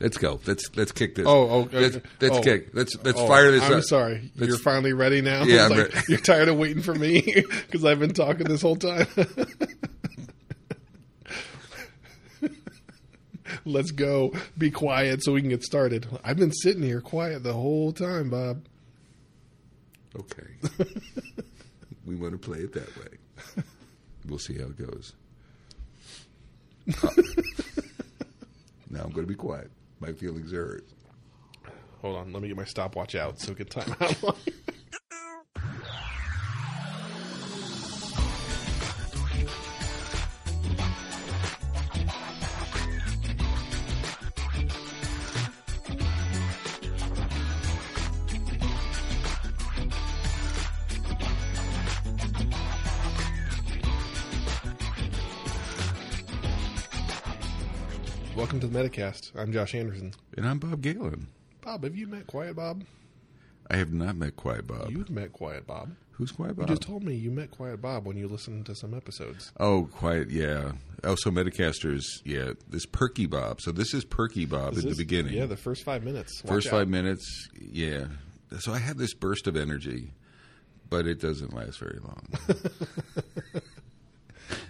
let's go. Let's let's kick this. Oh, oh, okay. let's, let's Oh. kick. Let's let's Oh, fire this I'm up. sorry. Let's- You're finally ready now. Yeah, I'm Like, ready. You're tired of waiting for me because I've been talking this whole time. Let's go. Be quiet so we can get started. I've been sitting here quiet the whole time, Bob. Okay. we want to play it that way. We'll see how it goes. Uh, now I'm going to be quiet. My feelings are hurt. Hold on. Let me get my stopwatch out so we can time out. Metacast. I'm Josh Anderson. And I'm Bob Galen. Bob, have you met Quiet Bob? I have not met Quiet Bob. You've met Quiet Bob. Who's Quiet Bob? You just told me you met Quiet Bob when you listened to some episodes. oh, Quiet, yeah. Oh, also, Metacasters, yeah. This Perky Bob. So this is Perky Bob Is at the beginning. Yeah, the first five minutes. Watch First out. five minutes, yeah. So I have this burst of energy, but it doesn't last very long.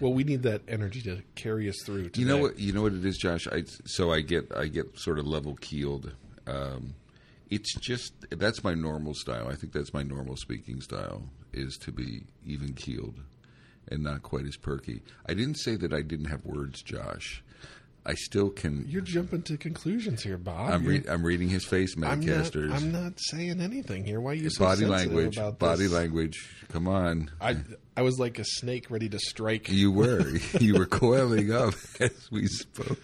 Well, we need that energy to carry us through. Today. You know what? You know what it is, Josh. I so I get I get sort of level keeled. Um, it's just that's my normal style. I think that's my normal speaking style is to be even keeled and not quite as perky. I didn't say that I didn't have words, Josh. I still can. You're jumping to conclusions here, Bob. I'm, re- I'm reading his face, I'm not, I'm not saying anything here. Why are you so body sensitive language. Body this? language. Come on. I I was like a snake ready to strike. You were you were coiling up as we spoke,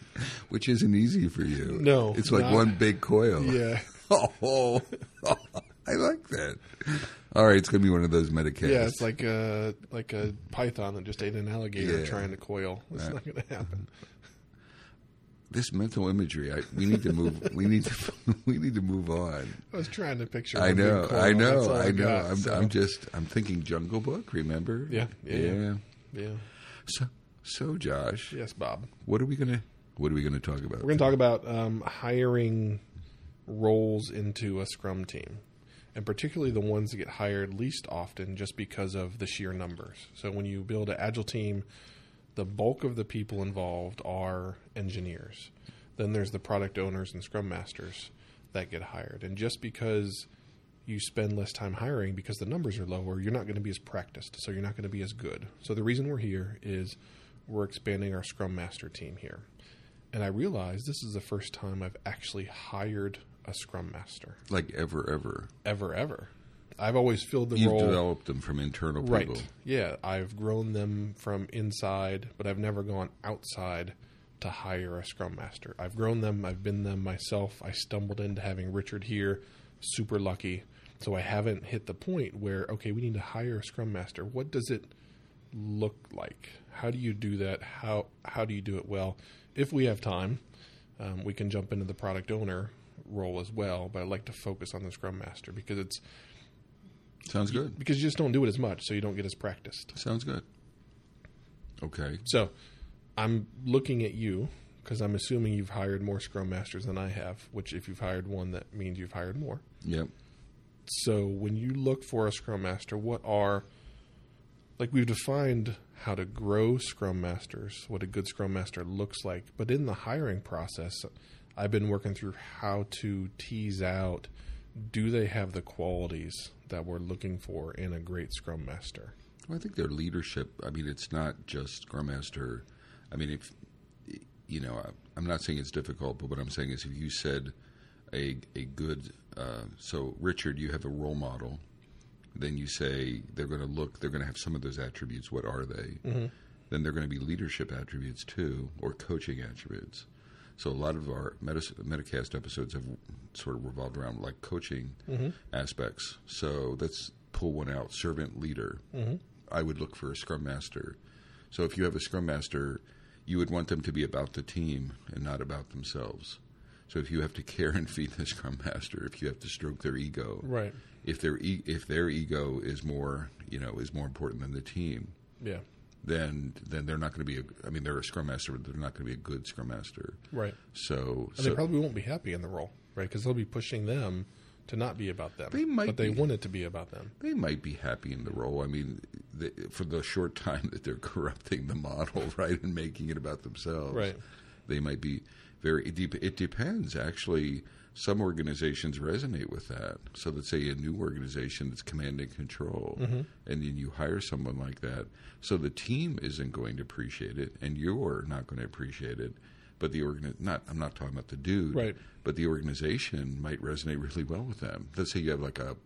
which isn't easy for you. No, it's like not- one big coil. Yeah, Oh, I like that. All right, it's gonna be one of those Metacasts. yeah. It's like a like a python that just ate an alligator Yeah. trying to coil. It's not going to happen. This mental imagery. I, we need to move. we need to. We need to move on. I was trying to picture. I know. I know. I know. got, I'm, so- I'm just. I'm thinking Jungle Book. Remember? Yeah, yeah, yeah. yeah. So, so Josh, Yes, Bob. what are we gonna? What are we gonna talk about? We're going to talk about um, hiring roles into a Scrum team, and particularly the ones that get hired least often just because of the sheer numbers. So when you build an agile team, the bulk of the people involved are engineers. Then there's the product owners and Scrum masters that get hired, and just because you spend less time hiring because the numbers are lower, you're not going to be as practiced, so you're not going to be as good. So the reason we're here is we're expanding our Scrum Master team here. And I realize this is the first time I've actually hired a Scrum Master like ever, ever. ever, ever. I've always filled the You've role. developed them from internal Right. Yeah, I've grown them from inside, but I've never gone outside to hire a scrum master. I've grown them, I've been them myself. I stumbled into having Richard here, super lucky. So I haven't hit the point where okay, we need to hire a scrum master. What does it look like? How do you do that? How how do you do it well? If we have time, um, we can jump into the product owner role as well, but I'd like to focus on the scrum master because it's Sounds good. because you just don't do it as much, so you don't get as practiced. Sounds good. Okay. So I'm looking at you because I'm assuming you've hired more Scrum Masters than I have, which if you've hired one, that means you've hired more. Yep. So when you look for a Scrum Master, what are, like we've defined how to grow Scrum Masters, what a good Scrum Master looks like, but in the hiring process, I've been working through how to tease out do they have the qualities that we're looking for in a great Scrum Master? Well, I think their leadership. I mean, it's not just Scrum Master. I mean, if you know, I- I'm not saying it's difficult, but what I'm saying is, if you said a a good, uh, so Richard, you have a role model, then you say they're going to look, they're going to have some of those attributes. What are they? Then they're going to be leadership attributes too, or coaching attributes. So a lot of our Meta- Metacast episodes have sort of revolved around like coaching mm-hmm. aspects. So let's pull one out: servant leader. Mm-hmm. I would look for a scrum master. So if you have a scrum master, you would want them to be about the team and not about themselves. So if you have to care and feed the scrum master, if you have to stroke their ego, Right. if their e- if their ego is more you know is more important than the team, Yeah. Then then they're not going to be. A, I mean, they're a scrum master, but they're not going to be a good scrum master. Right. So, And so they probably won't be happy in the role, right? Because they'll be pushing them to not be about them. They might but they be. want it to be about them. they might be happy in the role. I mean, they, for the short time that they're corrupting the model, right, and making it about themselves, Right. They might be very. It, dep- it depends. Actually, some organizations resonate with that. So, let's say a new organization that's command and control, Mm-hmm. and then you hire someone like that. So the team isn't going to appreciate it, and you're not going to appreciate it. But the organ not I'm not talking about the dude, Right. But the organization might resonate really well with them. Let's say you have like a,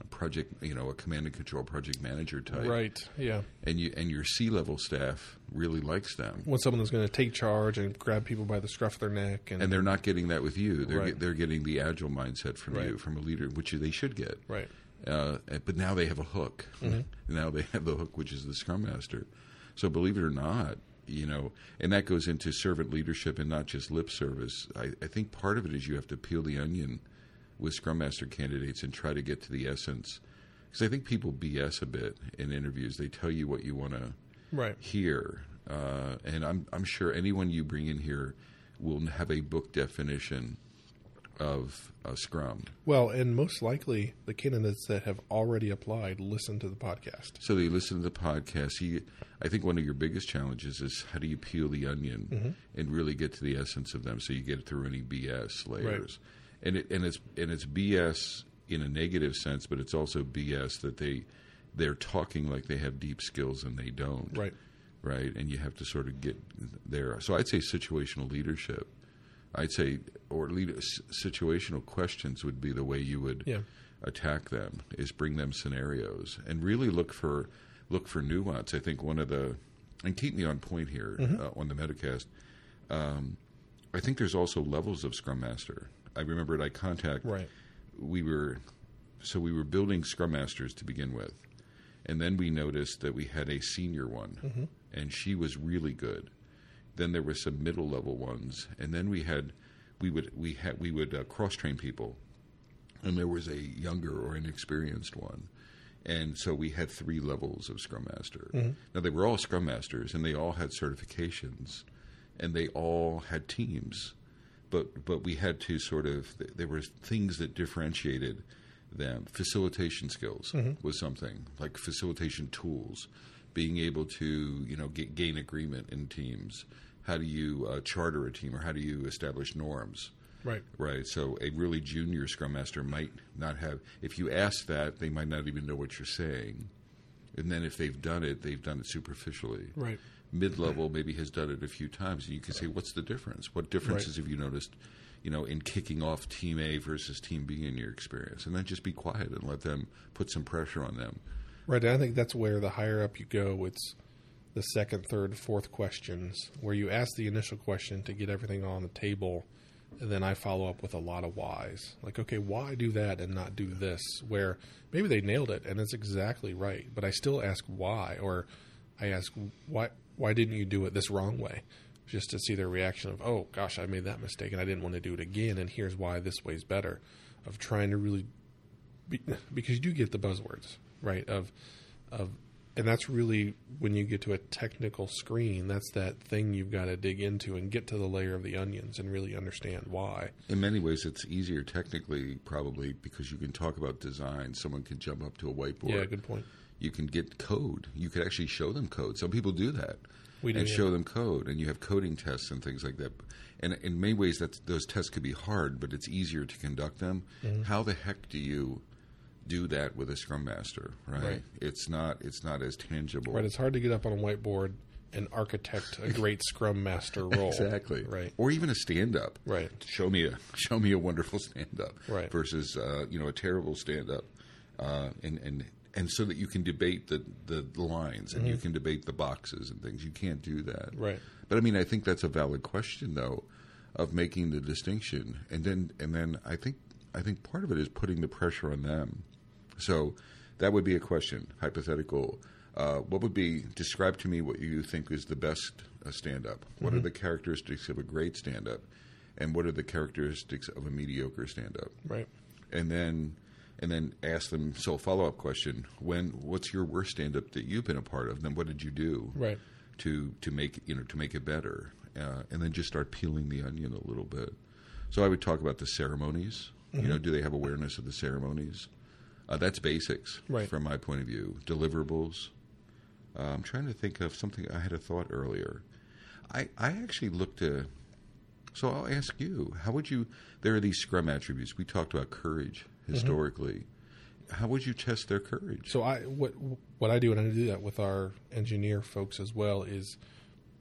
a project, you know, a command and control project manager type, Right. Yeah. And you and your C level staff really likes them, Want someone that's going to take charge and grab people by the scruff of their neck. And, and they're not getting that with you. They're Right. get, they're getting the agile mindset from Right. you, from a leader, which they should get. right. Uh, but now they have a hook. Now they have the hook, which is the Scrum Master. So believe it or not, you know, and that goes into servant leadership and not just lip service. I, I think part of it is you have to peel the onion with Scrum Master candidates and try to get to the essence. Because I think people BS a bit in interviews. They tell you what you want to Right. hear, uh, and I'm I'm sure anyone you bring in here will have a book definition of uh, Scrum. Well, and most likely the candidates that have already applied listen to the podcast. So they listen to the podcast. You, I think one of your biggest challenges is how do you peel the onion Mm-hmm. and really get to the essence of them, so you get through any BS layers. And it, and it's and it's BS in a negative sense, but it's also BS that they they're talking like they have deep skills and they don't. Right. Right. And you have to sort of get there. So I'd say situational leadership. I'd say or lead, situational questions would be the way you would Yeah. attack them is bring them scenarios and really look for look for nuance. I think one of the and keep me on point here uh, on the Metacast. Um, I think there's also levels of Scrum Master. I remember at iContact, Right. we were so we were building Scrum Masters to begin with, and then we noticed that we had a senior one, and she was really good. Then there were some middle level ones, and then we had we would we had we would uh, cross train people, and there was a younger or inexperienced one. And so we had three levels of Scrum Master. Now they were all Scrum Masters, and they all had certifications, and they all had teams, but but we had to sort of there were things that differentiated them. Facilitation skills was something like facilitation tools, being able to you know get, gain agreement in teams. How do you uh, charter a team, or how do you establish norms? Right. Right. So a really junior scrum master might not have. If you ask that, they might not even know what you're saying. And then if they've done it, they've done it superficially. Right. Mid level maybe has done it a few times, and you can say, "What's the difference? What differences have you noticed?" You know, in kicking off Team A versus Team B in your experience, and then just be quiet and let them put some pressure on them. Right. And I think that's where the higher up you go, it's the second, third, fourth questions where you ask the initial question to get everything on the table. And then I follow up with a lot of whys. Like, okay, why do that and not do this? Where maybe they nailed it and it's exactly right, but I still ask why, or I ask why why didn't you do it this wrong way? Just to see their reaction of, oh gosh, I made that mistake and I didn't want to do it again, and here's why this way's better. Of trying to really be, because you do get the buzzwords right of of and that's really when you get to a technical screen that's that thing you've got to dig into and get to the layer of the onions and really understand why In many ways, it's easier technically, probably because you can talk about design. Someone can jump up to a whiteboard. yeah good point you can get code. You could actually show them code. Some people do that. We do, and yeah. show them code, and you have coding tests and things like that. And in many ways, that those tests could be hard, but it's easier to conduct them. Mm-hmm. How the heck do you do that with a Scrum Master? Right? Right. It's not. It's not as tangible. right it's hard to get up on a whiteboard and architect a great scrum master role Exactly. right Or even a stand up. Right. Show me a show me a wonderful stand up. Right. Versus uh, you know a terrible stand up. Uh, and and and so that you can debate the the lines and you can debate the boxes and things. You can't do that. Mm-hmm. Right. But I mean, I think that's a valid question though, of making the distinction. And then and then I think I think part of it is putting the pressure on them. So that would be a question, hypothetical. Uh, what would be describe to me what you think is the best uh, stand-up? What Mm-hmm. are the characteristics of a great stand-up, and what are the characteristics of a mediocre stand-up? right And then and then ask them. So, follow up question: When what's your worst stand up that you've been a part of? Then what did you do Right. to to make you know to make it better? Uh, and then just start peeling the onion a little bit. So I would talk about the ceremonies. You know, do they have awareness of the ceremonies? Uh, that's basics Right. from my point of view. Deliverables. Uh, I'm trying to think of something. I had a thought earlier. I I actually looked at. So I'll ask you, how would you? There are these Scrum attributes. We talked about courage Mm-hmm. historically. How would you test their courage? So I what what I do and I do that with our engineer folks as well is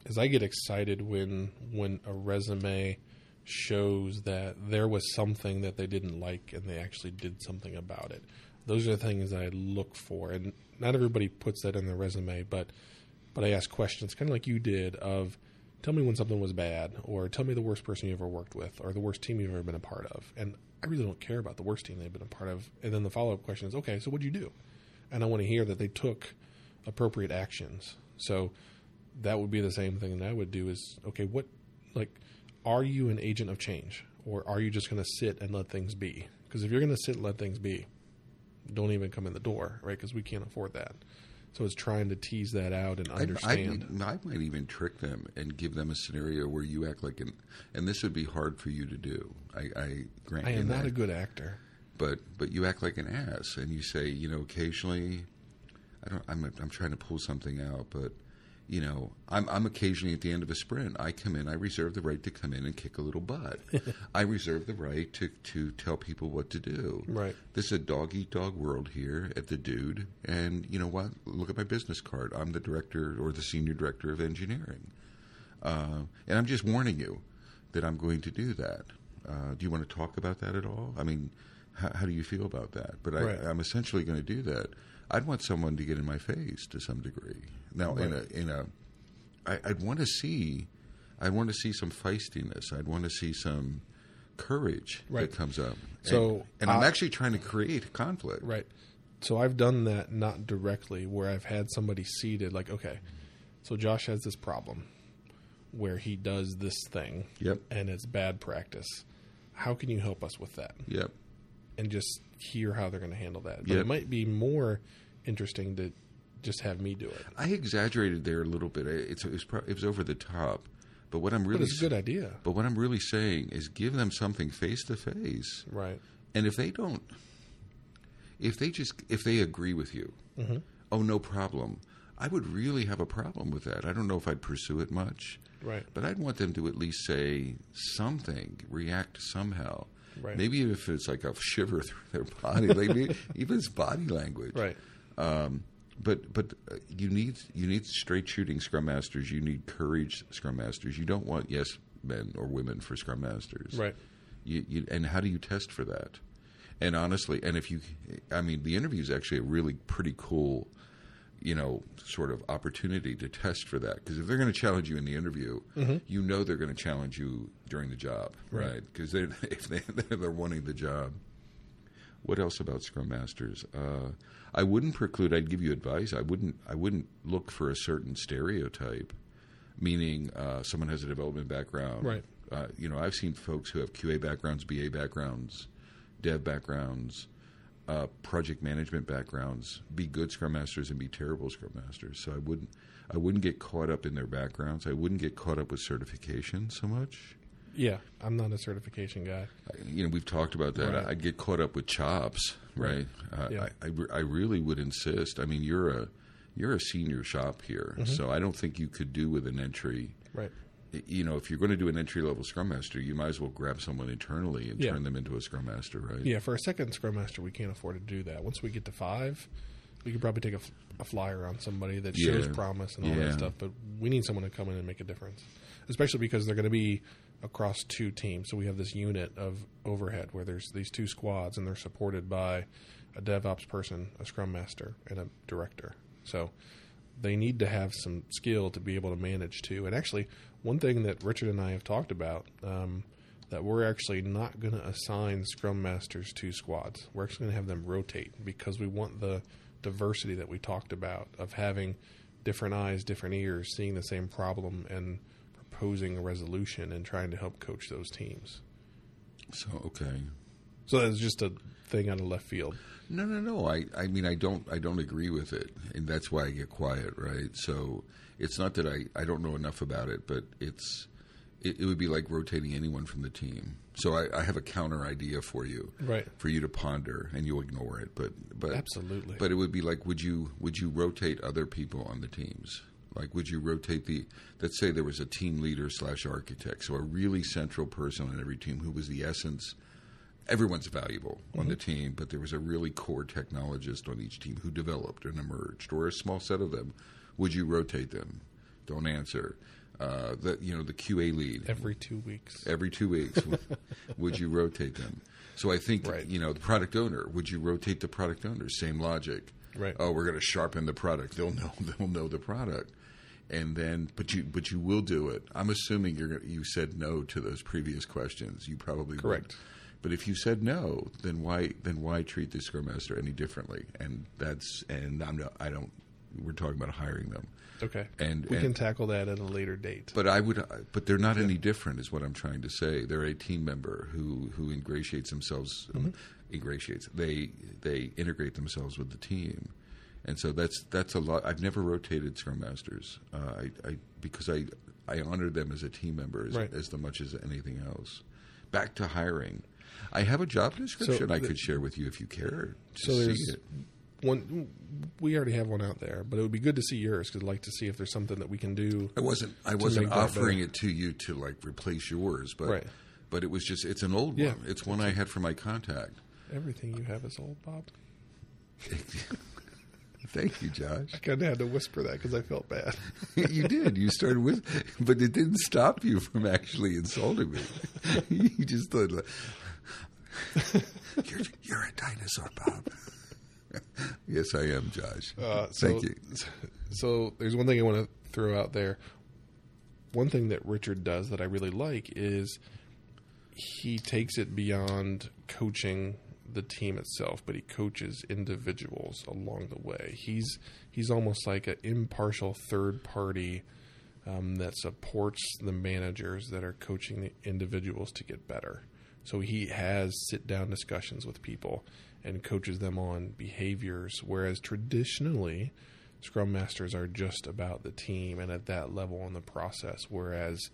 is I get excited when when a resume shows that there was something that they didn't like and they actually did something about it. Those are the things I look for, and not everybody puts that in their resume, but but I ask questions, kind of like you did, of tell me when something was bad, or tell me the worst person you ever worked with, or the worst team you've ever been a part of. And I really don't care about the worst team they've been a part of. And then the follow up question is, okay, so what'd you do? And I want to hear that they took appropriate actions. So that would be the same thing that I would do is, okay, what, like, are you an agent of change? Or are you just going to sit and let things be? Because if you're going to sit and let things be, don't even come in the door, right? Because we can't afford that. So it's trying to tease that out and understand. I'd, I might even trick them and give them a scenario where you act like an, and this would be hard for you to do. I, I grant you that. I am that. not a good actor. but but you act like an ass, and you say, you know, occasionally, I don't. I'm I'm trying to pull something out, but you know, I'm I'm occasionally at the end of a sprint. I come in. I reserve the right to come in and kick a little butt. I reserve the right to to tell people what to do. Right. This is a dog eat dog world here at the Dude, and you know what? Look at my business card. I'm the director or the senior director of engineering, uh, and I'm just warning you that I'm going to do that. Uh, do you want to talk about that at all? I mean, how, how do you feel about that? But I, Right. I'm essentially going to do that. I'd want someone to get in my face to some degree. Now, in a in a, I, I'd want to see, I'd want to see some feistiness. I'd want to see some courage Right. that comes up. So, and, and I'm I- actually trying to create conflict. Right. So I've done that not directly, where I've had somebody seated, like, okay, so Josh has this problem where he does this thing, Yep. and it's bad practice. How can you help us with that? Yep. And just hear how they're going to handle that. But Yep. it might be more interesting to just have me do it. I exaggerated there a little bit. It's, it, was pro- it was over the top. But what I'm But really it's a good idea, But what I'm really saying is give them something face to face. right? And if they don't, if they just, if they agree with you, Mm-hmm. oh, no problem, I would really have a problem with that. I don't know if I'd pursue it much, Right. but I'd want them to at least say something, react somehow. Right. Maybe if it's like a shiver through their body, like maybe, even it's body language. Right. Um, but but uh, you need you need straight shooting scrum masters. You need courage scrum masters. You don't want yes men or women for scrum masters. Right. You, you, and how do you test for that? And honestly, and if you, I mean, the interview is actually a really pretty cool, you know, sort of opportunity to test for that. Because if they're going to challenge you in the interview, you know they're going to challenge you during the job, Right. right? Because they if they they're wanting the job. What else about Scrum Masters? Uh, I wouldn't preclude. I'd give you advice. I wouldn't. I wouldn't look for a certain stereotype, meaning uh, someone has a development background. Right. Uh, you know, I've seen folks who have QA backgrounds, BA backgrounds, dev backgrounds, uh, project management backgrounds, be good Scrum Masters and be terrible Scrum Masters. So I wouldn't. I wouldn't get caught up in their backgrounds. I wouldn't get caught up with certification so much. Yeah, I'm not a certification guy. you know, we've talked about that. Right. I'd get caught up with chops, right? Uh, Yeah. I, I, I really would insist. I mean, you're a you're a senior shop here, so I don't think you could do with an entry. Right. You know, if you're going to do an entry level Scrum Master, you might as well grab someone internally and Yeah. turn them into a Scrum Master, right? Yeah, for a second Scrum Master, we can't afford to do that. Once we get to five, we could probably take a flyer on somebody that shows Yeah. promise and all Yeah. that stuff. But we need someone to come in and make a difference, especially because they're going to be across two teams. So we have this unit of overhead where there's these two squads, and they're supported by a DevOps person, a Scrum Master, and a director. So they need to have some skill to be able to manage too. And actually, one thing that Richard and I have talked about um, that we're actually not going to assign Scrum Masters to squads. We're actually going to have them rotate because we want the diversity that we talked about of having different eyes, different ears, seeing the same problem and proposing a resolution and trying to help coach those teams. So okay, So that's just a thing out of left field. No, no, no. I, I mean, I don't, I don't agree with it, and that's why I get quiet, right? So it's not that I, I don't know enough about it, but it's, it, it would be like rotating anyone from the team. So I, I have a counter idea for you, Right. For you to ponder, and you'll ignore it, but, but Absolutely. But it would be like, would you, would you rotate other people on the teams? Like, would you rotate the? Let's say there was a team leader slash architect, so a really central person on every team who was the essence everyone's valuable on the team, but there was a really core technologist on each team who developed and emerged, or a small set of them. Would you rotate them? Don't answer. Uh, the you know the QA lead Every two weeks. every two weeks. would you rotate them? So I think Right. you know the product owner. Would you rotate the product owner? Same logic. Right. Oh, we're going to sharpen the product. They'll know. They'll know the product. And then, but you, but you will do it. I'm assuming you're. You said no to those previous questions. You probably would. Correct. But if you said no, then why then why treat the scrum master any differently? And that's and I'm not. I don't. We're talking about hiring them. Okay. And- we and- can tackle that at a later date. But I would, but they're not any different, is what I'm trying to say. They're a team member who who ingratiates themselves, mm-hmm. ingratiates. They they integrate themselves with the team, and so that's that's a lot. I've never rotated scrum masters, uh, I, I because I I honor them as a team member as, Right. as much as anything else. Back to hiring. I have a job description I the- could share with you if you care to So see there's it. one. We already have one out there, but it would be good to see yours because I'd like to see if there's something that we can do. I wasn't. I wasn't offering it to you to like replace yours, but Right. but it was just. It's an old Yeah. one. It's one I had for iContact. Everything you have is old, Bob. Thank you, Josh. I kind of had to whisper that because I felt bad. you did. You started with, but it didn't stop you from actually insulting me. you just thought, like, "You're you're a dinosaur, Bob." yes, I am, Josh. Uh, so, Thank you. So there's one thing I want to throw out there. One thing that Richard does that I really like is he takes it beyond coaching the team itself, but he coaches individuals along the way. He's he's almost like an impartial third party um, that supports the managers that are coaching the individuals to get better. So he has sit down discussions with people and coaches them on behaviors, whereas traditionally, Scrum Masters are just about the team and at that level in the process. Whereas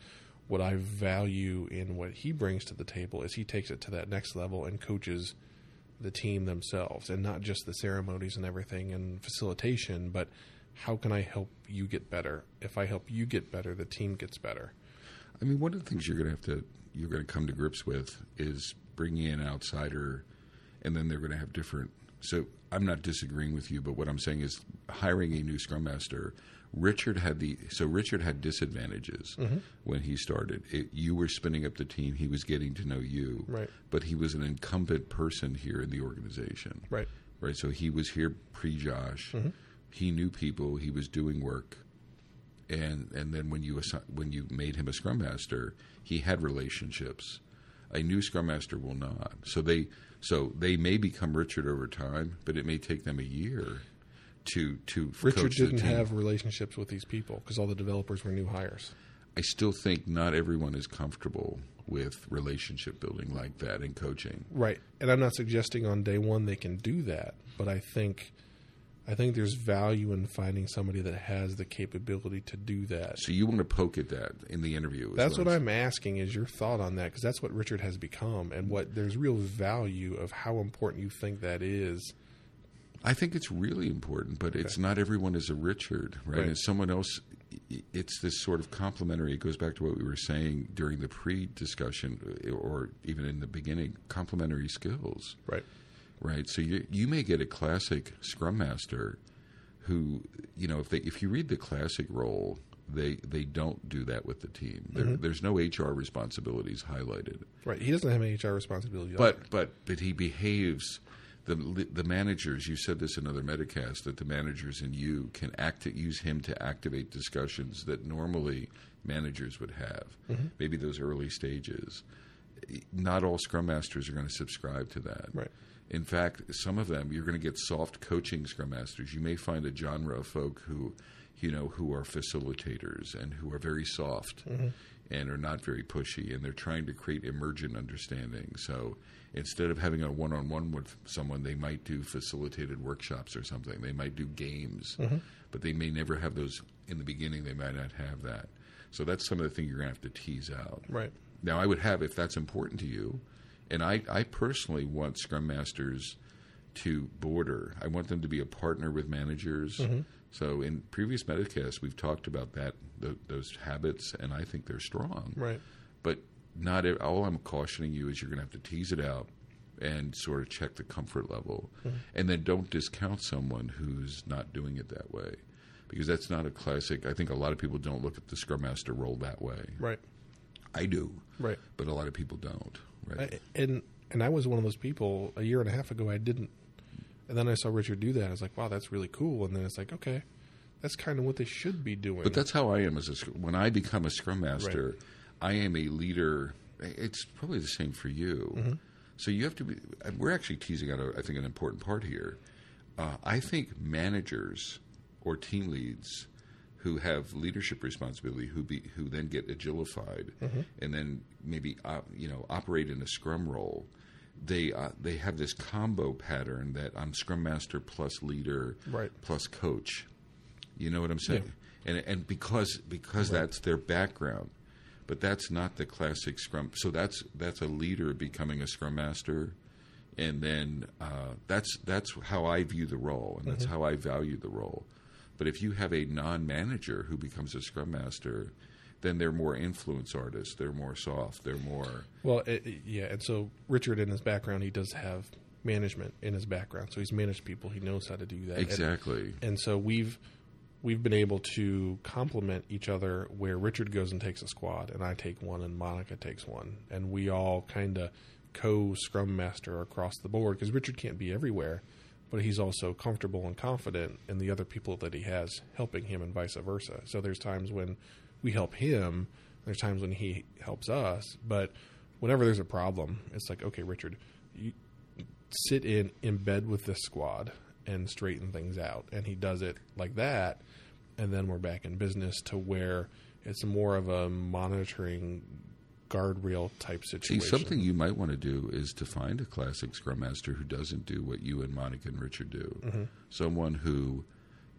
what I value in what he brings to the table is he takes it to that next level and coaches the team themselves and not just the ceremonies and everything and facilitation, but how can I help you get better? If I help you get better, the team gets better. I mean, one of the things you're going to have to you're going to come to grips with is bringing in an outsider, and then they're going to have different. So I'm not disagreeing with you, but what I'm saying is hiring a new scrum master. Richard had the so Richard had disadvantages mm-hmm. when he started. It, you were spinning up the team; he was getting to know you, Right. But he was an incumbent person here in the organization, Right. Right. So he was here pre Josh. Mm-hmm. He knew people. He was doing work and and then when you assi- when you made him a scrum master, he had relationships. A new scrum master will not. So they so they may become Richard over time, but it may take them a year to to Richard didn't have relationships with these people because all the developers were new hires. I still think not everyone is comfortable with relationship building like that in coaching. Right. And I'm not suggesting on day one they can do that, but I think I think there's value in finding somebody that has the capability to do that. So you want to poke at that in the interview. That's what I'm I'm asking is your thought on that because that's what Richard has become and what there's real value of how important you think that is. I think it's really important, but it's not everyone is a Richard, right? Right. And someone else, it's this sort of complementary. It goes back to what we were saying during the pre-discussion, or even in the beginning. Complementary skills, Right. right? So you you may get a classic Scrum Master, who you know if they if you read the classic role, they they don't do that with the team. There, mm-hmm. There's no HR responsibilities highlighted. Right. He doesn't have any HR responsibilities. But but but he behaves. The the managers. You said this in other Metacast that the managers and you can act use him to activate discussions that normally managers would have. Mm-hmm. Maybe those early stages. Not all Scrum Masters are going to subscribe to that. Right. In fact, some of them you're going to get soft coaching Scrum Masters. You may find a genre of folk who, you know, who are facilitators and who are very soft. Mm-hmm. And are not very pushy, and they're trying to create emergent understanding. So instead of having a one-on-one with someone, they might do facilitated workshops or something. They might do games, mm-hmm. but they may never have those in the beginning. They might not have that. So that's some of the things you're going to have to tease out. Right. Now, I would have, if that's important to you, and I, I personally want Scrum Masters to border. I want them to be a partner with managers. Mm-hmm. So in previous Metacasts, we've talked about that, th- those habits, and I think they're strong. Right. But not all I'm cautioning you is you're going to have to tease it out and sort of check the comfort level, mm-hmm. and then don't discount someone who's not doing it that way, because that's not a classic. I think a lot of people don't look at the Scrum Master role that way. Right. I do, Right. but a lot of people don't. Right? I, and and I was one of those people a year and a half ago. I didn't, and then I saw Richard do that. I was like, wow, that's really cool. And then it's like, okay, that's kind of what they should be doing. But that's how I am as a when I become a scrum master, I am a leader. It's probably the same for you. So you have to be. We're actually teasing out, a, I think, an important part here. Uh, I think managers or team leads who have leadership responsibility, who be who then get agilified, and then maybe uh, you know operate in a scrum role. They uh, they have this combo pattern that I'm scrum master plus leader Right. plus coach. You know what I'm saying? And and because because that's their background, but that's not the classic Scrum. So that's that's a leader becoming a Scrum Master, and then uh, that's that's how I view the role, and that's how I value the role. But if you have a non-manager who becomes a Scrum Master, then they're more influence artists. They're more soft. They're more well, it, it- yeah. And so Richard, in his background, he does have management in his background. So he's managed people. He knows how to do that. And- exactly. and so we've we've been able to complement each other where Richard goes and takes a squad and I take one and Monica takes one and we all kind of co scrum master across the board because Richard can't be everywhere but he's also comfortable and confident in the other people that he has helping him and vice versa so there's times when we help him there's times when he helps us but whenever there's a problem it's like okay Richard you sit in in bed with this squad and straighten things out and he does it like that and then we're back in business to where it's more of a monitoring guardrail type situation. See, something you might want to do is to find a classic Scrum Master who doesn't do what you and Monica and Richard do. Mm-hmm. Someone who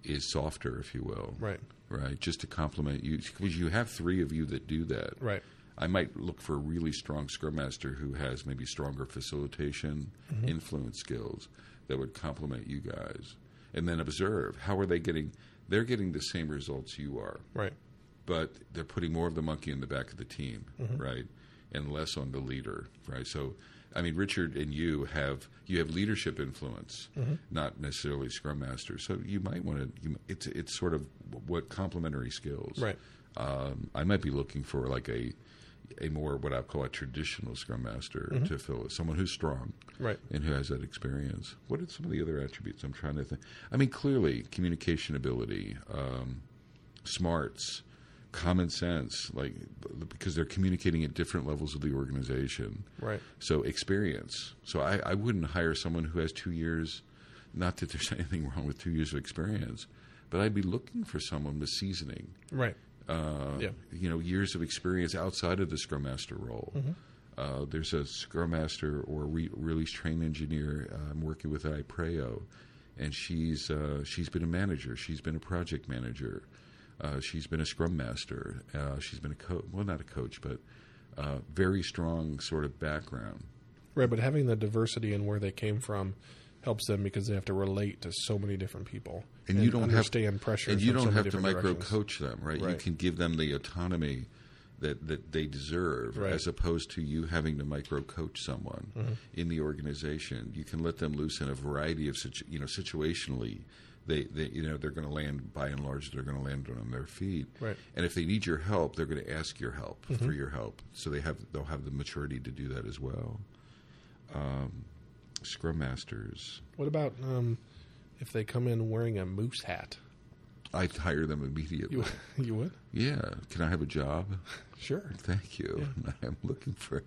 is softer, if you will. right Right. Just to complement you, because you have three of you that do that. right I might look for a really strong Scrum Master who has maybe stronger facilitation, mm-hmm. influence skills that would complement you guys. And then observe how are they getting, they're getting the same results you are right but they're putting more of the monkey in the back of the team, mm-hmm. right, and less on the leader, right. So, I mean, Richard and you have you have leadership influence, not necessarily Scrum Master. So you might want to. You, it's it's sort of what complementary skills, Right. Um, I might be looking for like a a more what I call a traditional Scrum Master to fill it, someone who's strong, Right. and who has that experience. What are some of the other attributes? I'm trying to think. I mean, clearly communication ability, um, smarts, common sense, like because they're communicating at different levels of the organization. right So experience. So I, I wouldn't hire someone who has two years. Not that there's anything wrong with two years of experience, but I'd be looking for someone with seasoning. right Uh, Yeah. You know, years of experience outside of the Scrum Master role. Uh, there's a Scrum Master or re- release train engineer uh, I'm working with at IPREO, and she's uh, she's been a manager. She's been a project manager. Uh, she's been a Scrum Master. Uh, she's been a coach. Well, not a coach, but uh, very strong sort of background. right but having the diversity and where they came from helps them because they have to relate to so many different people and, you don't have to understand have pressure and you don't many have to micro coach them right? you can give them the autonomy that, that they deserve Right. as opposed to you having to micro coach someone Mm-hmm. in the organization you can let them loose in a variety of situ- you know situationally they, they you know they're going to land by and large they're going to land on their feet Right. and if they need your help they're going to ask your help for your help so they have they'll have the maturity to do that as well um, scrum masters what about um, if they come in wearing a moose hat I'd hire them immediately you you would Yeah. Can I have a job? sure Thank you. I'm looking for.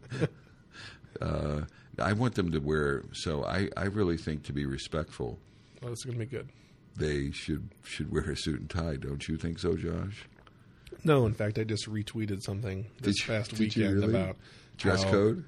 uh, I want them to wear. So I, I really think to be respectful, well, this is gonna be good they should should wear a suit and tie. Don't you think so, Josh? No, in fact, I just retweeted something this you- past weekend really? about Dress how- code?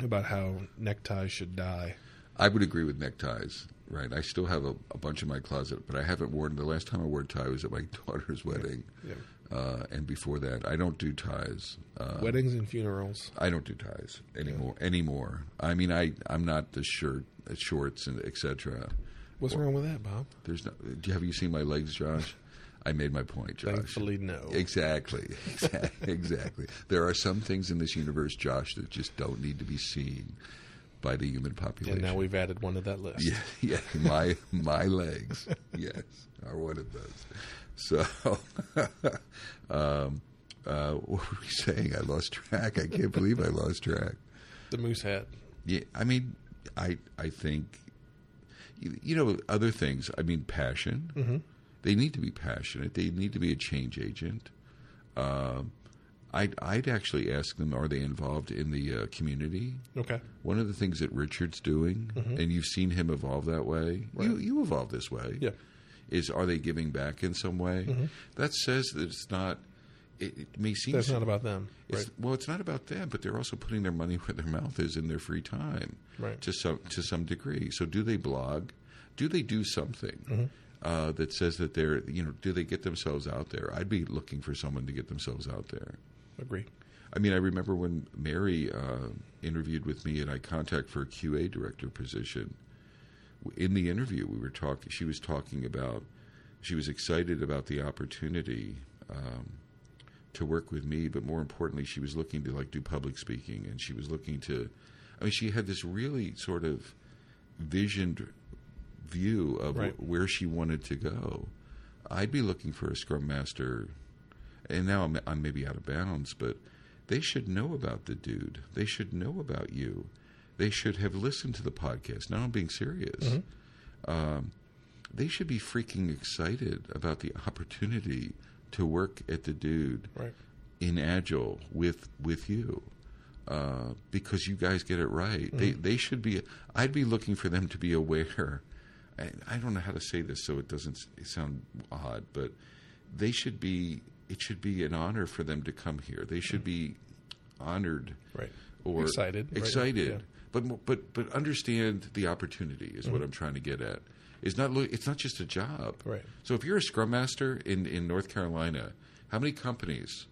about how neckties should die. I would agree with neckties. Right. I still have a, a bunch in my closet, but I haven't worn. The last time I wore a tie was at my daughter's wedding, Yeah. uh, and before that, I don't do ties. Uh, Weddings and funerals. I don't do ties anymore. Anymore. I mean, I I'm not the shirt, shorts, and etc. What's wrong with that, Bob? There's no. Do you, have you seen my legs, Josh? I made my point, Josh. Thankfully, no. Exactly. exactly. There are some things in this universe, Josh, that just don't need to be seen by the human population. And now we've added one to that list. Yeah, yeah. My my legs, yes, are one of those. So, um, uh, what were we saying? I lost track. I can't believe I lost track. The moose hat. Yeah, I mean, I I think, you, you know, other things. I mean, passion. Mm-hmm. They need to be passionate. They need to be a change agent. Um, I'd I'd actually ask them: Are they involved in the uh, community? Okay. One of the things that Richard's doing, and you've seen him evolve that way. You Right. you evolve this way. Yeah. Is are they giving back in some way? That says that it's not. It, it may seem That's not about them. it's, Right. Well, it's not about them, but they're also putting their money where their mouth is in their free time, Right. To some to some degree. So, do they blog? Do they do something Mm-hmm. uh, that says that they're you know? Do they get themselves out there? I'd be looking for someone to get themselves out there. Agree. I mean, I remember when Mary uh, interviewed with me, and iContact for a QA director position. In the interview, we were talking. She was talking about. She was excited about the opportunity um, to work with me, but more importantly, she was looking to like do public speaking, and she was looking to. I mean, she had this really sort of visioned view of Right. wh- where she wanted to go. I'd be looking for a scrum master, and now I'm, I'm maybe out of bounds, but they should know about the dude. They should know about you. They should have listened to the podcast. Now I'm being serious. Um, they should be freaking excited about the opportunity to work at the dude Right. in agile with with you uh, because you guys get it right. They they should be. I'd be looking for them to be aware. I, I don't know how to say this so it doesn't sound odd, but they should be. It should be an honor for them to come here. They should be honored Right. or Excited, right. excited. Yeah. But but but understand the opportunity is Mm-hmm. what I'm trying to get at. It's not it's not just a job. Right. So if you're a scrum master in in North Carolina, how many companies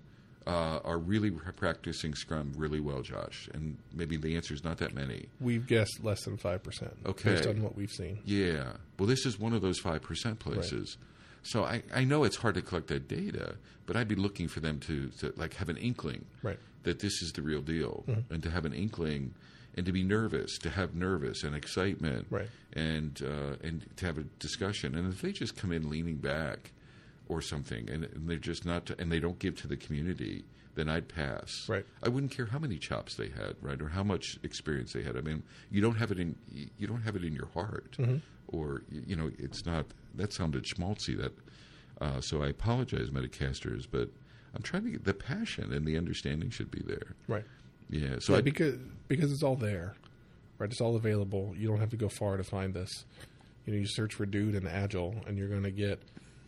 uh, are really practicing Scrum really well, Josh? And maybe the answer is not that many. We've guessed less than five percent. Okay. Based on what we've seen. Yeah. Well, this is one of those five percent places. So I, I know it's hard to collect that data, but I'd be looking for them to, to like have an inkling Right. that this is the real deal, Mm-hmm. and to have an inkling, and to be nervous, to have nervous and excitement, Right. and uh, and to have a discussion. And if they just come in leaning back, or something, and, and they're just not, and they don't give to the community, then I'd pass. Right. I wouldn't care how many chops they had, right, or how much experience they had. I mean, you don't have it in you don't have it in your heart, or you you know, it's not. That sounded schmaltzy. That uh, so I apologize, Metacasters, but I'm trying to get the passion and the understanding should be there. Right. Yeah. So yeah, I, because because it's all there, right? It's all available. You don't have to go far to find this. You know, you search for "dude" and "agile," and you're going to get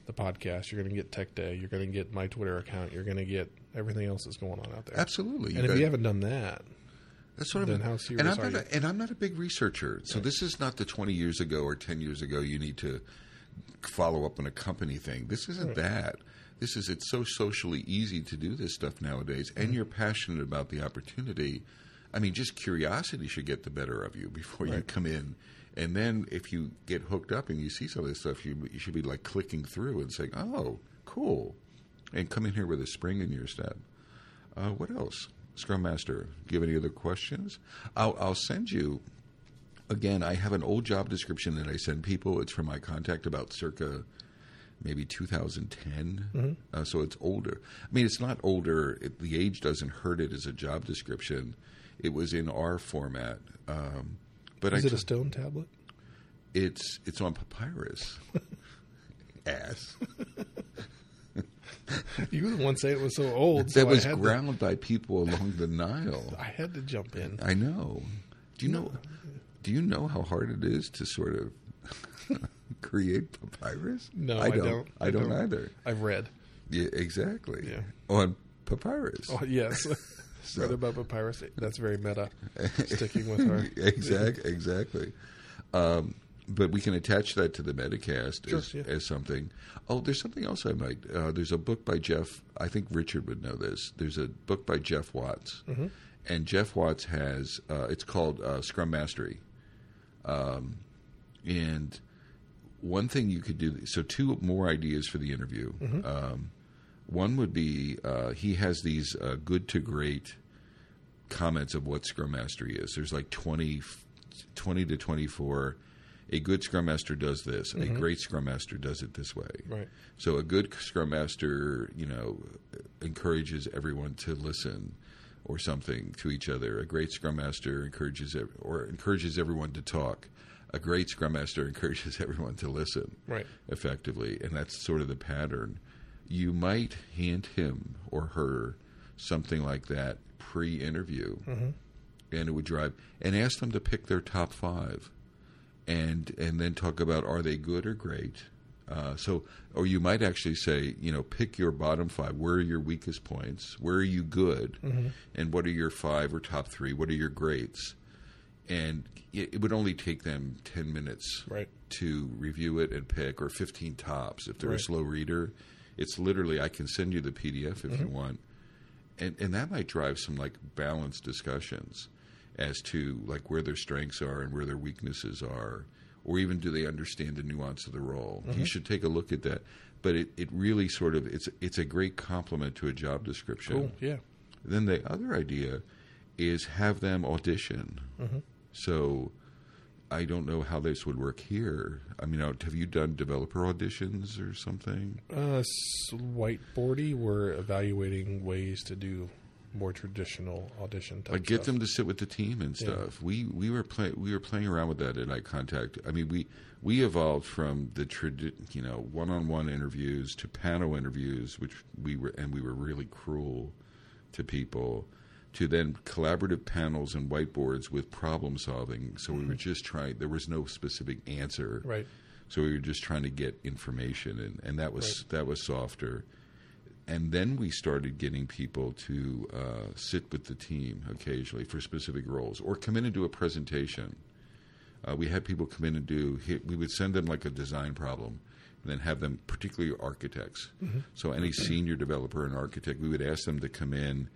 the podcast. You're going to get Tech Day. You're going to get my Twitter account. You're going to get everything else that's going on out there. absolutely. And if got- you haven't done that, That's what Then I'm. how and serious I'm are not. you? A, and I'm not a big researcher. So this is not the 20 years ago or 10 years ago. You need to follow up on a company thing. This isn't that. This is. It's so socially easy to do this stuff nowadays, Mm-hmm. and you're passionate about the opportunity. I mean, just curiosity should get the better of you before you come in. And then if you get hooked up and you see some of this stuff, you, you should be like clicking through and saying, "Oh, cool," and come in here with a spring in your step. Uh, what else? Scrum Master, do you have any other questions? I'll, I'll send you. Again, I have an old job description that I send people. It's from iContact about circa maybe 2010. Uh, so it's older. I mean, it's not older. It, the age doesn't hurt it as a job description. It was in our format. Um, but is I it a stone tablet? it's it's on papyrus. Ass. You were the one saying it was so old. so that was ground by people along the Nile. I had to jump in. I know. Do you know? Do you know how hard it is to sort of create papyrus? No, I I don't. don't. I I don't don't. either. I've read. Yeah, exactly. Yeah. On papyrus. Oh, yes. So- Read about papyrus. That's very meta. Sticking with her. exactly, exactly. Um, but we can attach that to the Metacast Sure, as, yeah. as something. Oh, there's something else I might. Uh, there's a book by Geoff. I think Richard would know this. There's a book by Geoff Watts, Mm-hmm. and Geoff Watts has. Uh, it's called uh, Scrum Mastery, um, and one thing you could do. So two more ideas for the interview. Mm-hmm. Um, one would be uh, he has these uh, good to great comments of what Scrum Mastery is. There's like 20, 20 to 24. A good Scrum Master does this. A great Scrum Master does it this way. Right. So a good Scrum Master, you know, encourages everyone to listen or something to each other. A great Scrum Master encourages or encourages everyone to talk. A great Scrum Master encourages everyone to listen Right. effectively, and that's sort of the pattern. You might hand him or her something like that pre-interview, and it would drive and ask them to pick their top five, and and then talk about are they good or great. Uh, so, or you might actually say, you know, pick your bottom five. Where are your weakest points? Where are you good? And what are your five or top three? What are your greats? And it, would only take them 10 minutes Right. to review it and pick, or 15 tops if they're a slow reader. It's literally, I can send you the PDF if you mm-hmm. want. And, and that might drive some like balanced discussions as to like where their strengths are and where their weaknesses are, or even do they understand the nuance of the role. You mm-hmm. should take a look at that. But it, it really sort of it's it's a great compliment to a job description. Cool. Yeah. Then the other idea is have them audition. Mm-hmm. So I don't know how this would work here. I mean, uh, have you done developer auditions or something? Uh, whiteboardy, we're evaluating ways to do more traditional audition type Like get stuff. them to sit with the team and stuff. We we were play, we were playing around with that at iContact. I mean, we we evolved from the tradi- you know one on one interviews to panel interviews, which we were and we were really cruel to people, to then collaborative panels and whiteboards with problem solving. So we were just trying. There was no specific answer. Right. So we were just trying to get information, and, and that was that was softer. And then we started getting people to uh, sit with the team occasionally for specific roles, or come in and do a presentation. Uh, we had people come in and do. We would send them like a design problem, and then have them, particularly architects. So any senior developer and architect, we would ask them to come in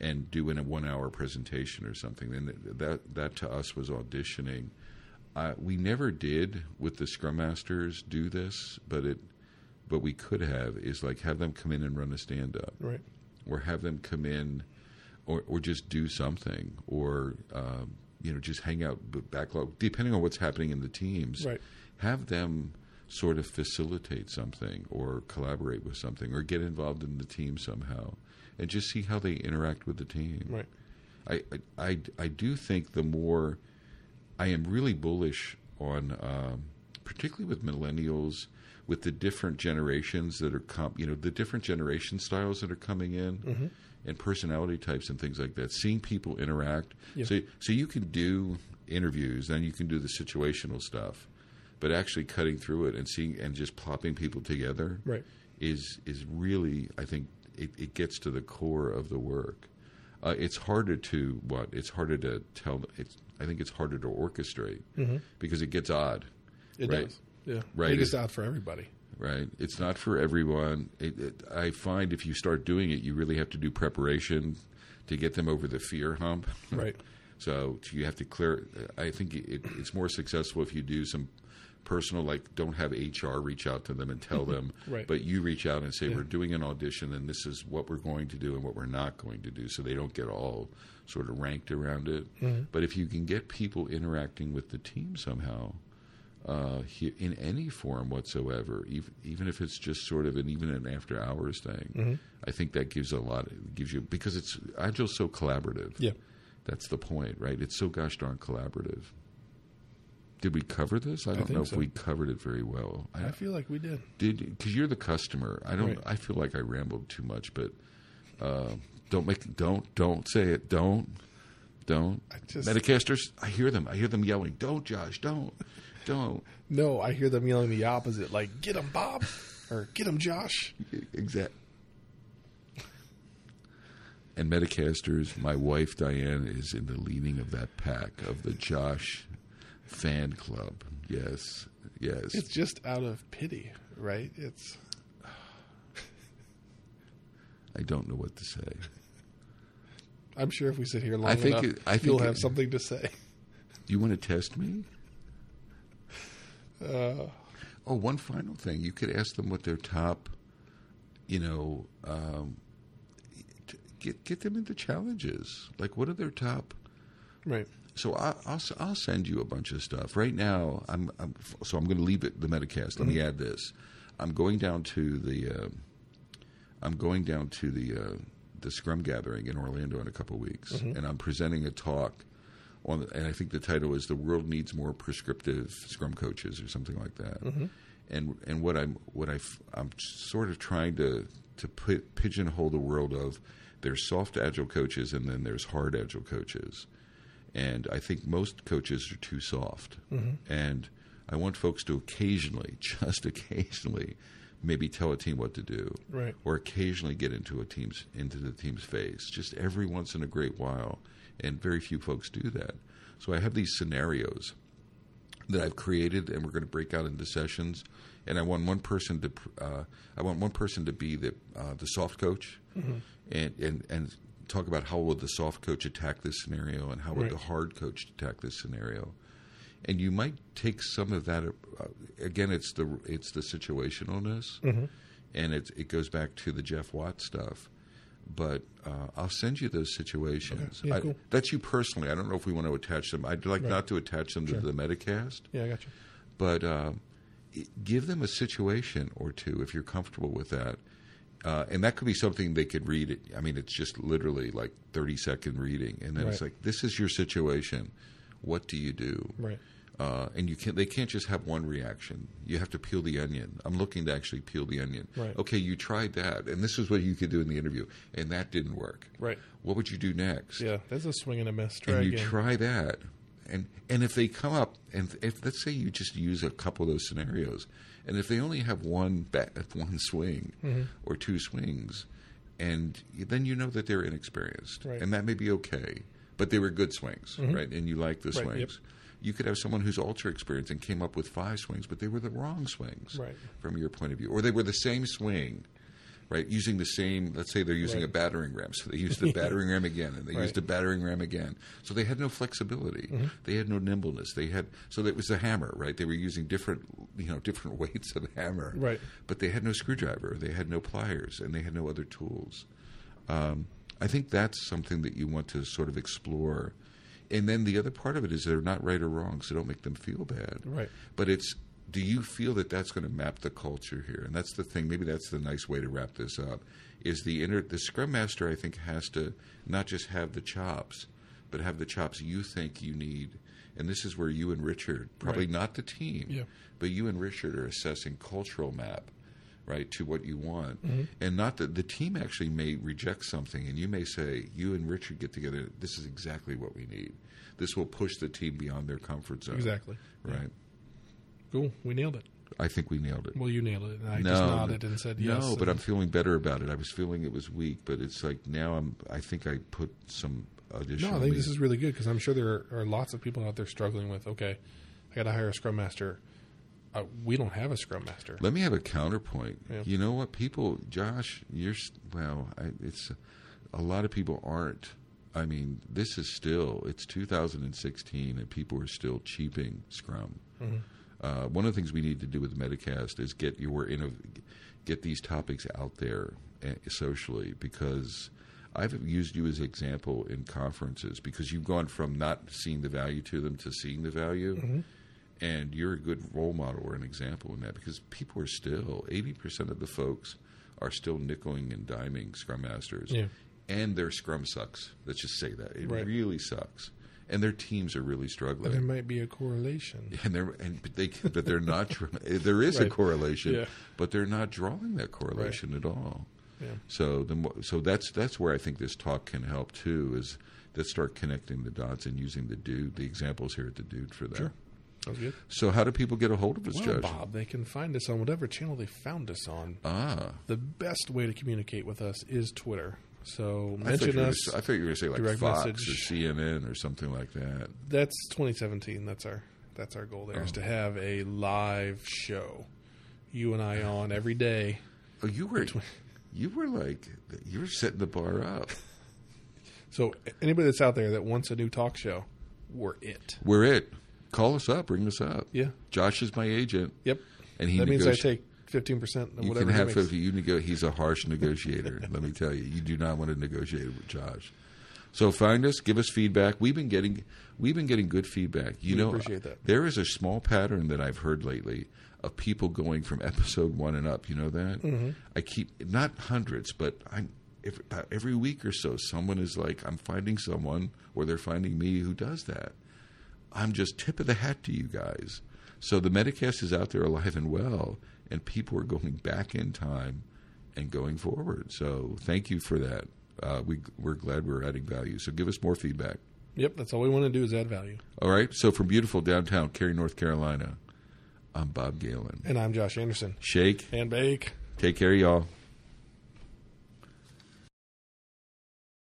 and do in a one-hour presentation or something. And that that to us was auditioning. Uh, we never did with the Scrum Masters do this, but it, but we could have is like have them come in and run a stand-up Right. or have them come in, or or just do something, or um, you know just hang out backlog, depending on what's happening in the teams. Right. Have them sort of facilitate something, or collaborate with something, or get involved in the team somehow, and just see how they interact with the team. Right. I, I, I, I do think the more I am really bullish on, um, particularly with millennials, with the different generations that are, com- you know, the different generation styles that are coming in, and personality types and things like that. Seeing people interact, Yeah. so so you can do interviews, then you can do the situational stuff, but actually cutting through it and seeing and just plopping people together, Right. is is really I think it, it gets to the core of the work. Uh, it's harder to what? It's harder to tell. It's I think it's harder to orchestrate because it gets odd, It Right. does. Yeah. Right. I think it's It- for everybody. right? It's not for everyone. It, it, I find if you start doing it, you really have to do preparation to get them over the fear hump. Right. So you have to clear. I think it, it's more successful if you do some personal, like don't have HR reach out to them and tell them, Right. but you reach out and say we're doing an audition and this is what we're going to do and what we're not going to do, so they don't get all sort of ranked around it. But if you can get people interacting with the team somehow. Uh, in any form whatsoever, even, even if it's just sort of an even an after hours thing, I think that gives a lot. Gives you because it's agile's so collaborative. Yeah. That's the point, right? It's so gosh darn collaborative. Did we cover this? I don't think know if so. we covered it very well. I, I feel like we did. did because you're the customer. I don't. Right. I feel like I rambled too much, but uh, don't make don't don't say it. Don't don't. I just- Metacasters, I hear them. I hear them yelling. Don't, Josh. Don't. Don't. No, I hear them yelling the opposite, like "Get him, Bob," or "Get him, Josh." Exact. And Metacasters, my wife Diane is in the leading of that pack of the Josh fan club. Yes, yes. It's just out of pity, right? It's I don't know what to say. I'm sure if we sit here long I think enough, it- I think you'll it- have something to say. Do you want to test me? Uh, Oh, one final thing. You could ask them what their top, you know, um, get get them into challenges. Like, what are their top? right. So I, I'll s- I'll send you a bunch of stuff right now. I'm, I'm so I'm going to leave it the Metacast. Let me add this. I'm going down to the uh, I'm going down to the uh, the Scrum gathering in Orlando in a couple of weeks, and I'm presenting a talk on. And I think the title is "The World Needs More Prescriptive Scrum Coaches" or something like that. And and what I'm what I am sort of trying to to put, pigeonhole the world of there's soft agile coaches and then there's hard agile coaches and I think most coaches are too soft. And I want folks to occasionally, just occasionally, maybe tell a team what to do, Right. or occasionally get into a team's into the team's face, just every once in a great while. And very few folks do that. So I have these scenarios that I've created, and we're going to break out into sessions. And I want one person to, uh, I want one person to be the uh, the soft coach, and and and talk about how would the soft coach attack this scenario, and how would Right. the hard coach attack this scenario. And you might take some of that. Uh, again, it's the it's the situationalness, and it it goes back to the Geoff Watts stuff. But uh, I'll send you those situations. Okay. Yeah, I- cool. That's you personally. I don't know if we want to attach them. I'd like Right. not to attach them to the Metacast Yeah, I got you. but um, give them a situation or two if you're comfortable with that. Uh, and that could be something they could read. It. I mean, it's just literally like 30 second reading, and then it's like, "This is your situation. What do you do?" Right. Uh, and you can not they can't just have one reaction. You have to peel the onion. I'm looking to actually peel the onion. Right. Okay, you tried that, and this is what you could do in the interview, and that didn't work. Right. What would you do next? Yeah, that's a swing and a miss. Try and you again. try that and and if they come up and if let's say you just use a couple of those scenarios and if they only have one bat, one swing Mm-hmm. or two swings and then you know that they're inexperienced Right. and that may be okay but they were good swings right and you like the Mm-hmm. Right, swings yep. you could have someone who's ultra experienced and came up with five swings but they were the wrong swings Right. from your point of view or they were the same swing right? Using the same let's say they're using Right. a battering ram. So they used the battering ram again and they Right. used a battering ram again. So they had no flexibility. They had no nimbleness. They had so that was a hammer right? They were using different you know different weights of the hammer. Right. but they had no screwdriver. They had no pliers and they had no other tools. Um, i think that's something that you want to sort of explore. And then the other part of it is they're not right or wrong so don't make them feel bad. Right. but it's do you feel that that's going to map the culture here and that's the thing maybe that's the nice way to wrap this up is the inner the scrum master i think has to not just have the chops but have the chops you think you need and this is where you and richard probably Right. not the team Yeah. but you and richard are assessing cultural map right to what you want Mm-hmm. and not that the team actually may reject something and you may say you and richard get together this is exactly what we need this will push the team beyond their comfort zone Exactly. right Cool. We nailed it. I think we nailed it. Well, you nailed it. And I no, just nodded and said yes. No, but I'm feeling better about it. I was feeling it was weak, but it's like now I'm. I think I put some additional. No, I think this is really good because I'm sure there are lots of people out there struggling with. Okay, I got to hire a scrum master. Uh, we don't have a scrum master. Let me have a counterpoint. Yeah. You know what, people, Josh, you're well. I, it's a lot of people aren't. I mean, this is still it's 2016, and people are still cheaping Scrum. Mm-hmm. Uh, one of the things we need to do with Metacast is get your innov- get these topics out there uh, socially because I've used you as an example in conferences because you've gone from not seeing the value to them to seeing the value. Mm-hmm. And you're a good role model or an example in that because people are still, 80% of the folks are still nickeling and diming Scrum Masters. Yeah. And their Scrum sucks. Let's just say that. It Right. really sucks. And their teams are really struggling But there might be a correlation. and they're and but they but they're not. dr- There is a correlation, Yeah. but they're not drawing that correlation at all. Yeah. So the so that's that's where I think this talk can help too. Is that start connecting the dots and using the dude the examples here at the dude for that. Sure. Good. So how do people get a hold of us, Well, Josh? Bob, they can find us on whatever channel they found us on. Ah, The best way to communicate with us is Twitter. So I mention were, us. I thought you were going to say like Fox message. or CNN or something like that. That's 2017. That's our that's our goal. There is Oh. to have a live show. You and I on every day. Oh, you were, you were like, you were setting the bar up. So anybody that's out there that wants a new talk show, we're it. We're it. Call us up. Bring us up. Yeah. Josh is my agent, Yep. and he that means I take 15 percent You whatever can have fifty. You nego- He's a harsh negotiator. let me tell you, you do not want to negotiate with Josh. So find us, give us feedback. We've been getting we've been getting good feedback. You We know, appreciate that. there is a small pattern that I've heard lately of people going from episode one and up. You know that Mm-hmm. I keep not hundreds, but I'm every, about every week or so. Someone is like, I'm finding someone, or they're finding me who does that. I'm just tip of the hat to you guys. So the Metacast is out there alive and well, and people are going back in time and going forward. So thank you for that. Uh, we we're glad we're adding value. So give us more feedback. Yep. That's all we want to do is add value. All right. So from beautiful downtown Cary, North Carolina, I'm Bob Galen. And I'm Josh Anderson. Shake. And bake. Take care, y'all.